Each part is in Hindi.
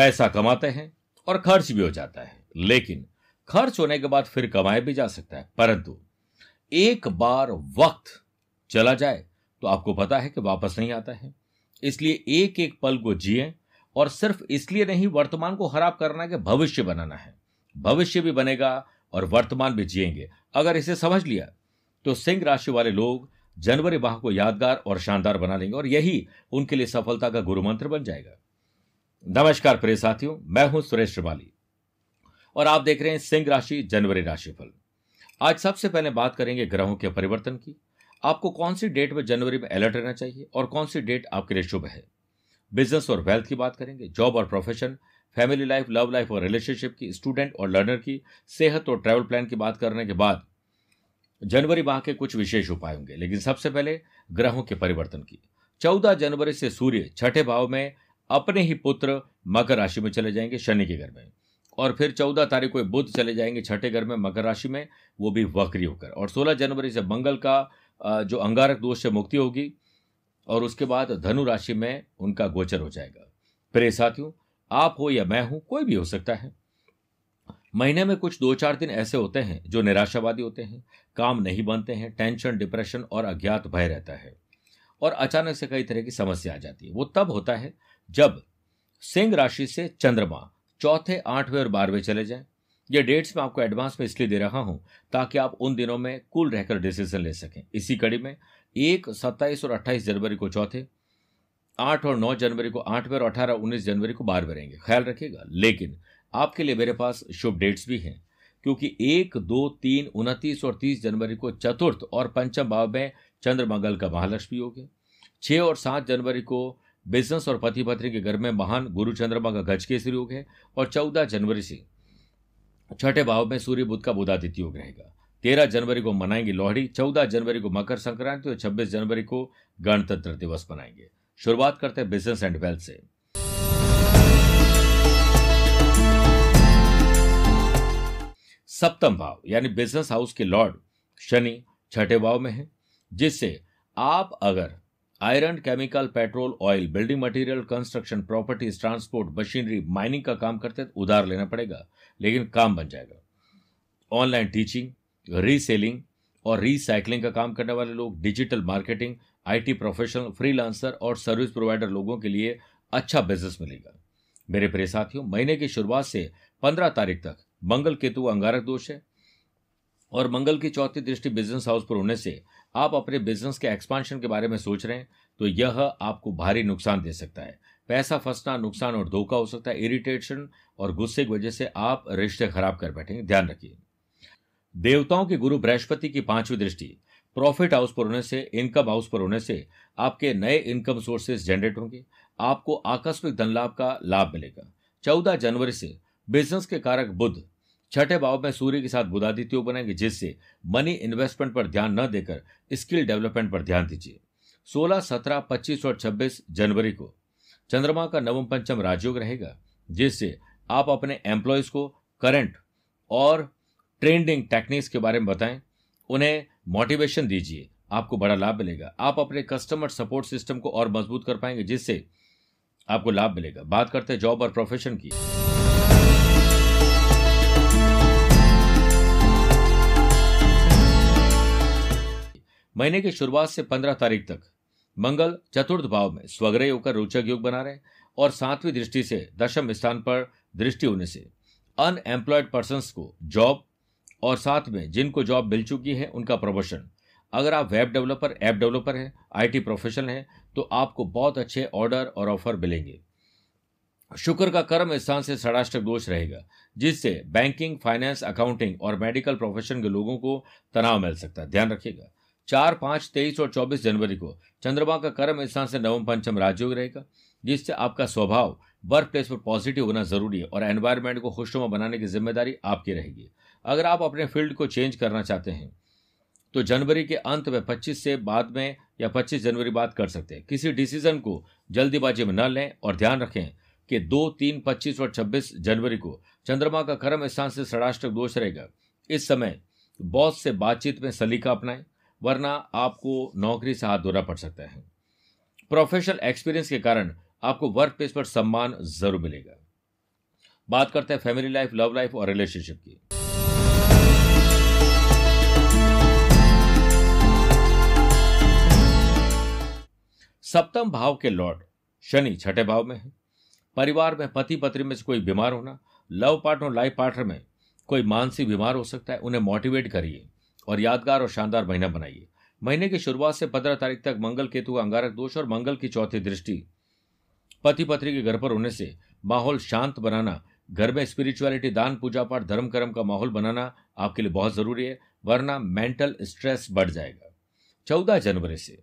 पैसा कमाते हैं और खर्च भी हो जाता है। लेकिन खर्च होने के बाद फिर कमाया भी जा सकता है। परंतु एक बार वक्त चला जाए तो आपको पता है कि वापस नहीं आता है। इसलिए एक एक पल को जिए और सिर्फ़ इसलिए नहीं, वर्तमान को खराब करना कि भविष्य बनाना है। भविष्य भी बनेगा और वर्तमान भी जिएँगे। अगर इसे समझ लिया तो सिंह राशि वाले लोग जनवरी माह को यादगार और शानदार बना लेंगे और यही उनके लिए सफलता का गुरु मंत्र बन जाएगा। नमस्कार प्रिय साथियों, मैं हूँ सुरेश श्रिवाली। और आप देख रहे हैं सिंह राशि, जनवरी राशिफल। आज सबसे पहले बात करेंगे ग्रहों के परिवर्तन की। आपको कौन सी डेट में जनवरी में अलर्ट रहना चाहिए और कौन सी डेट आपके लिए शुभ है? बिज़नेस और वेल्थ की बात करेंगे, जॉब और profession, family life, love life और रिलेशनशिप की, स्टूडेंट और लर्नर की, सेहत और ट्रैवल प्लान की बात करने के बाद जनवरी माह के कुछ विशेष उपाय होंगे। लेकिन सबसे पहले ग्रहों के परिवर्तन की। चौदह जनवरी से सूर्य छठे भाव में अपने ही पुत्र मकर राशि में चले जाएँगे, शनि के घर में। और फिर चौदह तारीख को बुद्ध चले जाएँगे, छठे घर में मकर राशि में, वो भी वक्री होकर। और सोलह जनवरी से मंगल का जो अंगारक दोष से मुक्ति होगी, और उसके बाद धनु राशि में उनका गोचर हो जाएगा। प्रे साथियों, आप हो या मैं हूँ, कोई भी हो सकता है। महीने में कुछ दो चार दिन ऐसे होते हैं, जो निराशावादी होते हैं, काम नहीं बनते हैं, टेंशन, डिप्रेशन और अज्ञात भय रहता है। और अचानक से कई तरह की समस्या आ जाती है। वो तब होता है जब सिंह राशि से चंद्रमा चौथे, आठवें और बारहवें चले जाएँ, ये डेट्स मैं आपको एडवांस में इसलिए दे रहा हूँ ताकि आप उन दिनों में कूल रहकर डिसीज़न ले सकें। इसी कड़ी में एक, सत्ताईस और अट्ठाईस जनवरी को चौथे, आठ और नौ जनवरी को आठवें और अठारह, उन्नीस जनवरी को बारहवें रहेंगे। ख्याल रखिएगा, लेकिन आपके लिए मेरे पास शुभ डेट्स भी हैं, क्योंकि एक, दो, तीन, उनतीस और तीस जनवरी को चतुर्थ और पंचम भाव में चंद्रमंगल का महालक्ष्मी योग है छह और सात जनवरी को बिज़नेस और पति पत्नी के घर में महान गुरु चंद्रमा का गज केसरी योग है और चौदह जनवरी से छठे भाव में सूर्य बुद्ध का बुधादित्य योग रहेगा। तेरह जनवरी को मनाएँगे लोहड़ी, चौदह जनवरी को मकर संक्रांति और छब्बीस जनवरी को गणतंत्र दिवस मनाएँगे। शुरुआत करते हैं बिज़नेस एंड वेल्थ से। सप्तम भाव, यानी बिज़नेस हाउस के लॉर्ड शनि छठे भाव में है, जिससे आप अगर iron chemical, petrol, oil, building material, construction, properties, transport, machinery, mining का काम करते हैं तो उधार लेना पड़ेगा, लेकिन काम बन जाएगा। ऑनलाइन टीचिंग, रीसेलिंग और रीसाइकलिंग का काम करने वाले लोग, digital marketing, IT professional, freelancer और सर्विस प्रोवाइडर लोगों के लिए अच्छा बिज़नेस मिलेगा। मेरे प्रिय साथियों, महीने की शुरुआत से पंद्रह तारीख तक मंगल केतु अंगारक दोष है और मंगल की चौथी दृष्टि बिज़नेस हाउस पर होने से आप अपने बिज़नेस के एक्सपांशन के बारे में सोच रहे हैं तो यह आपको भारी नुकसान दे सकता है। पैसा फंसना, नुकसान और धोखा हो सकता है। इरिटेशन और गुस्से की वजह से आप रिश्ते खराब कर बैठेंगे। ध्यान रखिए। देवताओं के गुरु बृहस्पति की पांचवी दृष्टि प्रॉफिट हाउस पर होने से इनकम हाउस पर होने से आपके नए इनकम सोर्सेज जनरेट होंगे। आपको आकस्मिक धन लाभ का लाभ मिलेगा। चौदह जनवरी से बिज़नेस के कारक बुद्ध छठे भाव में सूर्य के साथ बुधादित्य बनाएँगे जिससे मनी इन्वेस्टमेंट पर ध्यान न देकर स्किल डेवलपमेंट पर ध्यान दीजिए। सोलह, सत्रह, पच्चीस और छब्बीस जनवरी को चंद्रमा का नवम पंचम राजयोग रहेगा, जिससे आप अपने एम्प्लॉयज़ को करंट और ट्रेंडिंग टेक्निक्स के बारे में बताएँ। उन्हें मोटिवेशन दीजिए, आपको बड़ा लाभ मिलेगा। आप अपने कस्टमर सपोर्ट सिस्टम को और मज़बूत कर पाएँगे, जिससे आपको लाभ मिलेगा। बात करते हैं जॉब और प्रोफेशन की। महीने की शुरुआत से पंद्रह तारीख तक। मंगल चतुर्थ भाव में स्वग्रह होकर रोचक योग बना रहे और सातवीं दृष्टि से दशम स्थान पर दृष्टि होने से अनएम्प्लॉयड पर्सन को जॉब और साथ में जिनको जॉब मिल चुकी है, उनका प्रमोशन अगर आप वेब डेवलपर ऐप डेवलपर हैं आईटी प्रोफेशनल हैं तो आपको बहुत अच्छे ऑर्डर और ऑफ़र मिलेंगे। शुक्र का कर्म स्थान से षडाष्टक दोष रहेगा, जिससे बैंकिंग फाइनेंस अकाउंटिंग और मेडिकल प्रोफेशन के लोगों को तनाव मिल सकता है। ध्यान रखिएगा। चार, पाँच, तेईस और चौबीस जनवरी को चंद्रमा का कर्म स्थान से नवम पंचम राजयोग रहेगा, जिससे आपका स्वभाव वर्क प्लेस पर पॉजिटिव होना ज़रूरी है और एनवायरमेंट को खुशनुमा बनाने की ज़िम्मेदारी आपकी रहेगी। अगर आप अपने फ़ील्ड को चेंज करना चाहते हैं तो जनवरी के अंत में 25 से बाद में या 25 जनवरी बाद कर सकते हैं। किसी डिसीज़न को जल्दीबाजी में न लें और ध्यान रखें कि दो, तीन, पच्चीस और छब्बीस जनवरी को चंद्रमा का कर्म स्थान से षडाष्टक दोष रहेगा। इस समय बॉस से बातचीत में सलीका अपनाएँ वरना आपको नौकरी से हाथ धोना पड़ सकता है। प्रोफेशनल एक्सपीरियंस के कारण आपको वर्क प्लेस पर सम्मान ज़रूर मिलेगा। बात करते हैं फैमिली लाइफ लव लाइफ और रिलेशनशिप की। सप्तम भाव के लॉर्ड, शनि छठे भाव में है। परिवार में पति पत्नी में से कोई बीमार होना, लव पार्टनर लाइफ पार्टनर में कोई मानसिक बीमार हो सकता है, उन्हें मोटिवेट करिए। और यादगार और शानदार महीना बनाइए महीने की शुरुआत से पंद्रह तारीख तक मंगल केतु का अंगारक दोष और मंगल की चौथी दृष्टि पति पत्नी के घर पर होने से माहौल शांत बनाना, घर में स्पिरिचुअलिटी दान पूजा पाठ धर्म कर्म का माहौल बनाना आपके लिए बहुत ज़रूरी है, वरना मेंटल स्ट्रेस बढ़ जाएगा। चौदह जनवरी से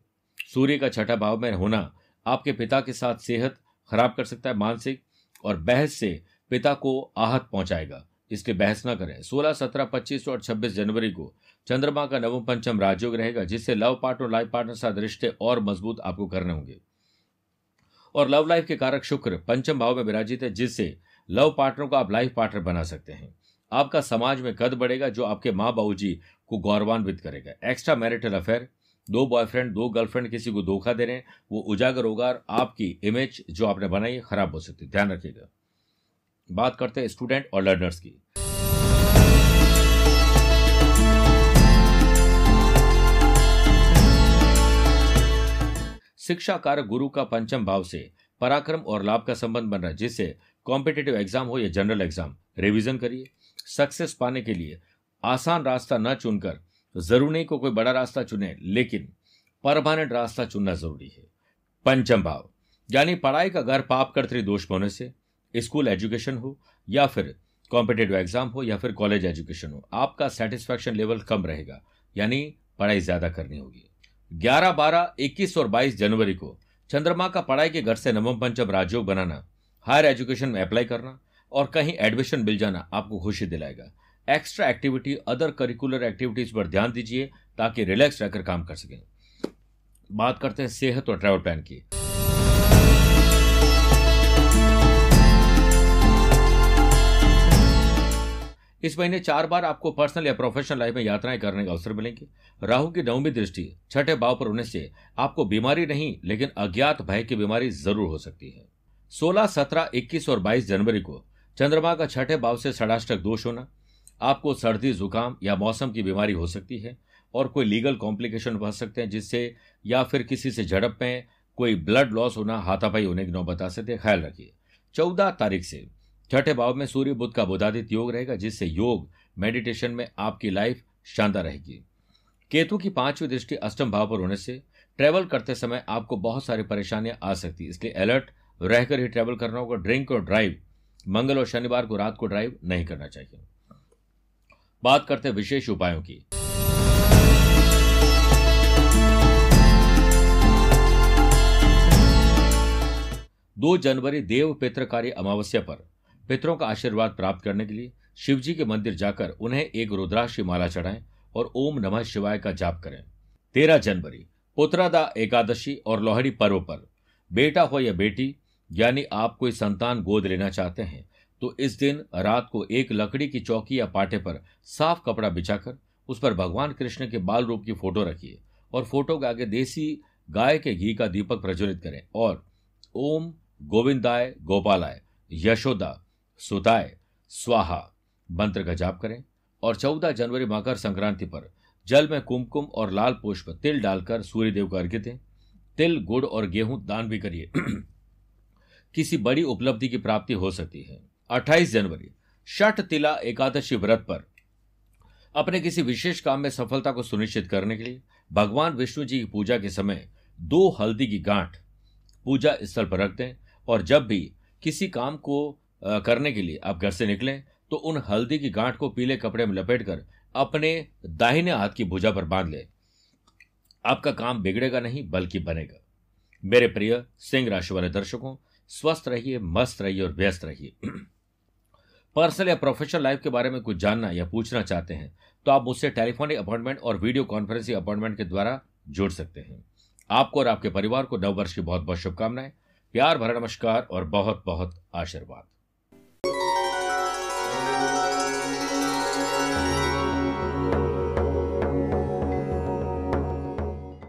सूर्य का छठा भाव में होना आपके पिता के साथ सेहत खराब कर सकता है, मानसिक और बहस से पिता को आहत पहुंचाएगा। इसलिए बहस न करें। 16, 17, 25 और 26 जनवरी को चंद्रमा का नवम पंचम राजयोग रहेगा जिससे लव पार्टनर लाइफ पार्टनर साथ रिश्ते और मज़बूत आपको करने होंगे। और लव लाइफ के कारक शुक्र पंचम भाव में विराजित है जिससे लव पार्टनर को आप लाइफ पार्टनर बना सकते हैं। आपका समाज में कद बढ़ेगा जो आपके माँ बाबू जी को गौरवान्वित करेगा। एक्स्ट्रा मैरिटल अफेयर दो बॉयफ्रेंड दो गर्लफ्रेंड किसी को धोखा दे रहे हैं वो उजागर होगा और आपकी इमेज जो आपने बनाई खराब हो सकती है। ध्यान रखिएगा। बात करते हैं स्टूडेंट और लर्नर्स की। शिक्षा कारक गुरु का पंचम भाव से पराक्रम और लाभ का संबंध बन रहा है, जिससे कॉम्पिटेटिव एग्ज़ाम हो या जनरल एग्ज़ाम रिवीजन करिए। सक्सेस पाने के लिए आसान रास्ता न चुनकर, ज़रूर नहीं को कोई बड़ा रास्ता चुने, लेकिन परमानेंट रास्ता चुनना ज़रूरी है। पंचम भाव, यानी पढ़ाई का घर पाप कर्तरी दोष होने से स्कूल एजुकेशन हो या फिर कॉम्पिटेटिव एग्ज़ाम हो या फिर कॉलेज एजुकेशन हो आपका सेटिस्फैक्शन लेवल कम रहेगा यानी पढ़ाई ज़्यादा करनी होगी। 11, 12, 21 और 22 जनवरी को चंद्रमा का पढ़ाई के घर से नवम पंचम राजयोग बनाना हायर एजुकेशन में अप्लाई करना और कहीं एडमिशन मिल जाना आपको खुशी दिलाएगा। Extra activity other curricular activities पर ध्यान दीजिए ताकि रिलैक्स रहकर काम कर सकें। बात करते हैं सेहत और ट्रैवल प्लान की। इस महीने चार बार आपको पर्सनल या प्रोफेशनल लाइफ में यात्राएँ करने का अवसर मिलेंगे। राहु की नवमी दृष्टि छठे भाव पर होने से आपको बीमारी नहीं लेकिन अज्ञात भय की बीमारी ज़रूर हो सकती है। 16, 17, 21 और 22 जनवरी को चंद्रमा का छठे भाव से षडाष्टक दोष होना आपको सर्दी जुकाम या मौसम की बीमारी हो सकती है और कोई लीगल कॉम्प्लिकेशन बढ़ सकते हैं जिससे या फिर किसी से झड़प में कोई ब्लड लॉस होना हाथापाई होने की नौबत आ सकती ख्याल रखिए। चौदह तारीख से छठे भाव में सूर्य बुद्ध का बुधादित योग रहेगा, जिससे योग मेडिटेशन में आपकी लाइफ शानदार रहेगी। केतु की पांचवी दृष्टि अष्टम भाव पर होने से ट्रेवल करते समय आपको बहुत सारी परेशानियाँ आ सकती है। इसलिए अलर्ट रहकर ही ट्रेवल करना होगा। ड्रिंक और ड्राइव मंगल और शनिवार को रात को ड्राइव नहीं करना चाहिए। बात करते विशेष उपायों की। दो जनवरी देव पित्रकारी अमावस्या पर। पितरों का आशीर्वाद प्राप्त करने के लिए शिवजी के मंदिर जाकर उन्हें एक रुद्राक्ष माला चढ़ाएँ और ओम नमः शिवाय का जाप करें। तेरह जनवरी, पुत्रादा एकादशी और लोहड़ी पर्व पर। बेटा हो या बेटी, यानी आप कोई संतान गोद लेना चाहते हैं तो इस दिन रात को एक लकड़ी की चौकी या पाटे पर साफ़ कपड़ा बिछाकर उस पर भगवान कृष्ण के बाल रूप की फ़ोटो रखिए और फ़ोटो के आगे देसी गाय के घी का दीपक प्रज्वलित करें और ओम गोविंदाय गोपालाय, यशोदा सुताय स्वाहा, मंत्र का जाप करें और चौदह जनवरी मकर संक्रांति पर जल में कुमकुम और लाल पुष्प, तिल डालकर सूर्यदेव को अर्घ्य दें। तिल, गुड़ और गेहूँ दान भी करिए। किसी बड़ी उपलब्धि की प्राप्ति हो सकती है। 28 जनवरी, शठ तिला एकादशी व्रत पर। अपने किसी विशेष काम में सफलता को सुनिश्चित करने के लिए भगवान विष्णु जी की पूजा के समय दो हल्दी की गांठ पूजा स्थल पर रख दें और जब भी किसी काम को करने के लिए। आप घर से निकलें तो उन हल्दी की गांठ को पीले कपड़े में लपेटकर अपने दाहिने हाथ की भुजा पर बाँध ले। आपका काम बिगड़ेगा नहीं, बल्कि बनेगा। मेरे प्रिय, सिंह राशि वाले दर्शकों, स्वस्थ रहिए, मस्त रहिए और व्यस्त रहिए। पर्सनल या प्रोफेशनल लाइफ के बारे में कुछ जानना या पूछना चाहते हैं तो आप मुझसे टेलीफोनिक अपॉइंटमेंट और वीडियो कॉन्फ्रेंसिंग अपॉइंटमेंट के द्वारा जुड़ सकते हैं। आपको और आपके परिवार को नव वर्ष की बहुत बहुत शुभकामनाएँ, प्यार भरा नमस्कार और बहुत बहुत आशीर्वाद।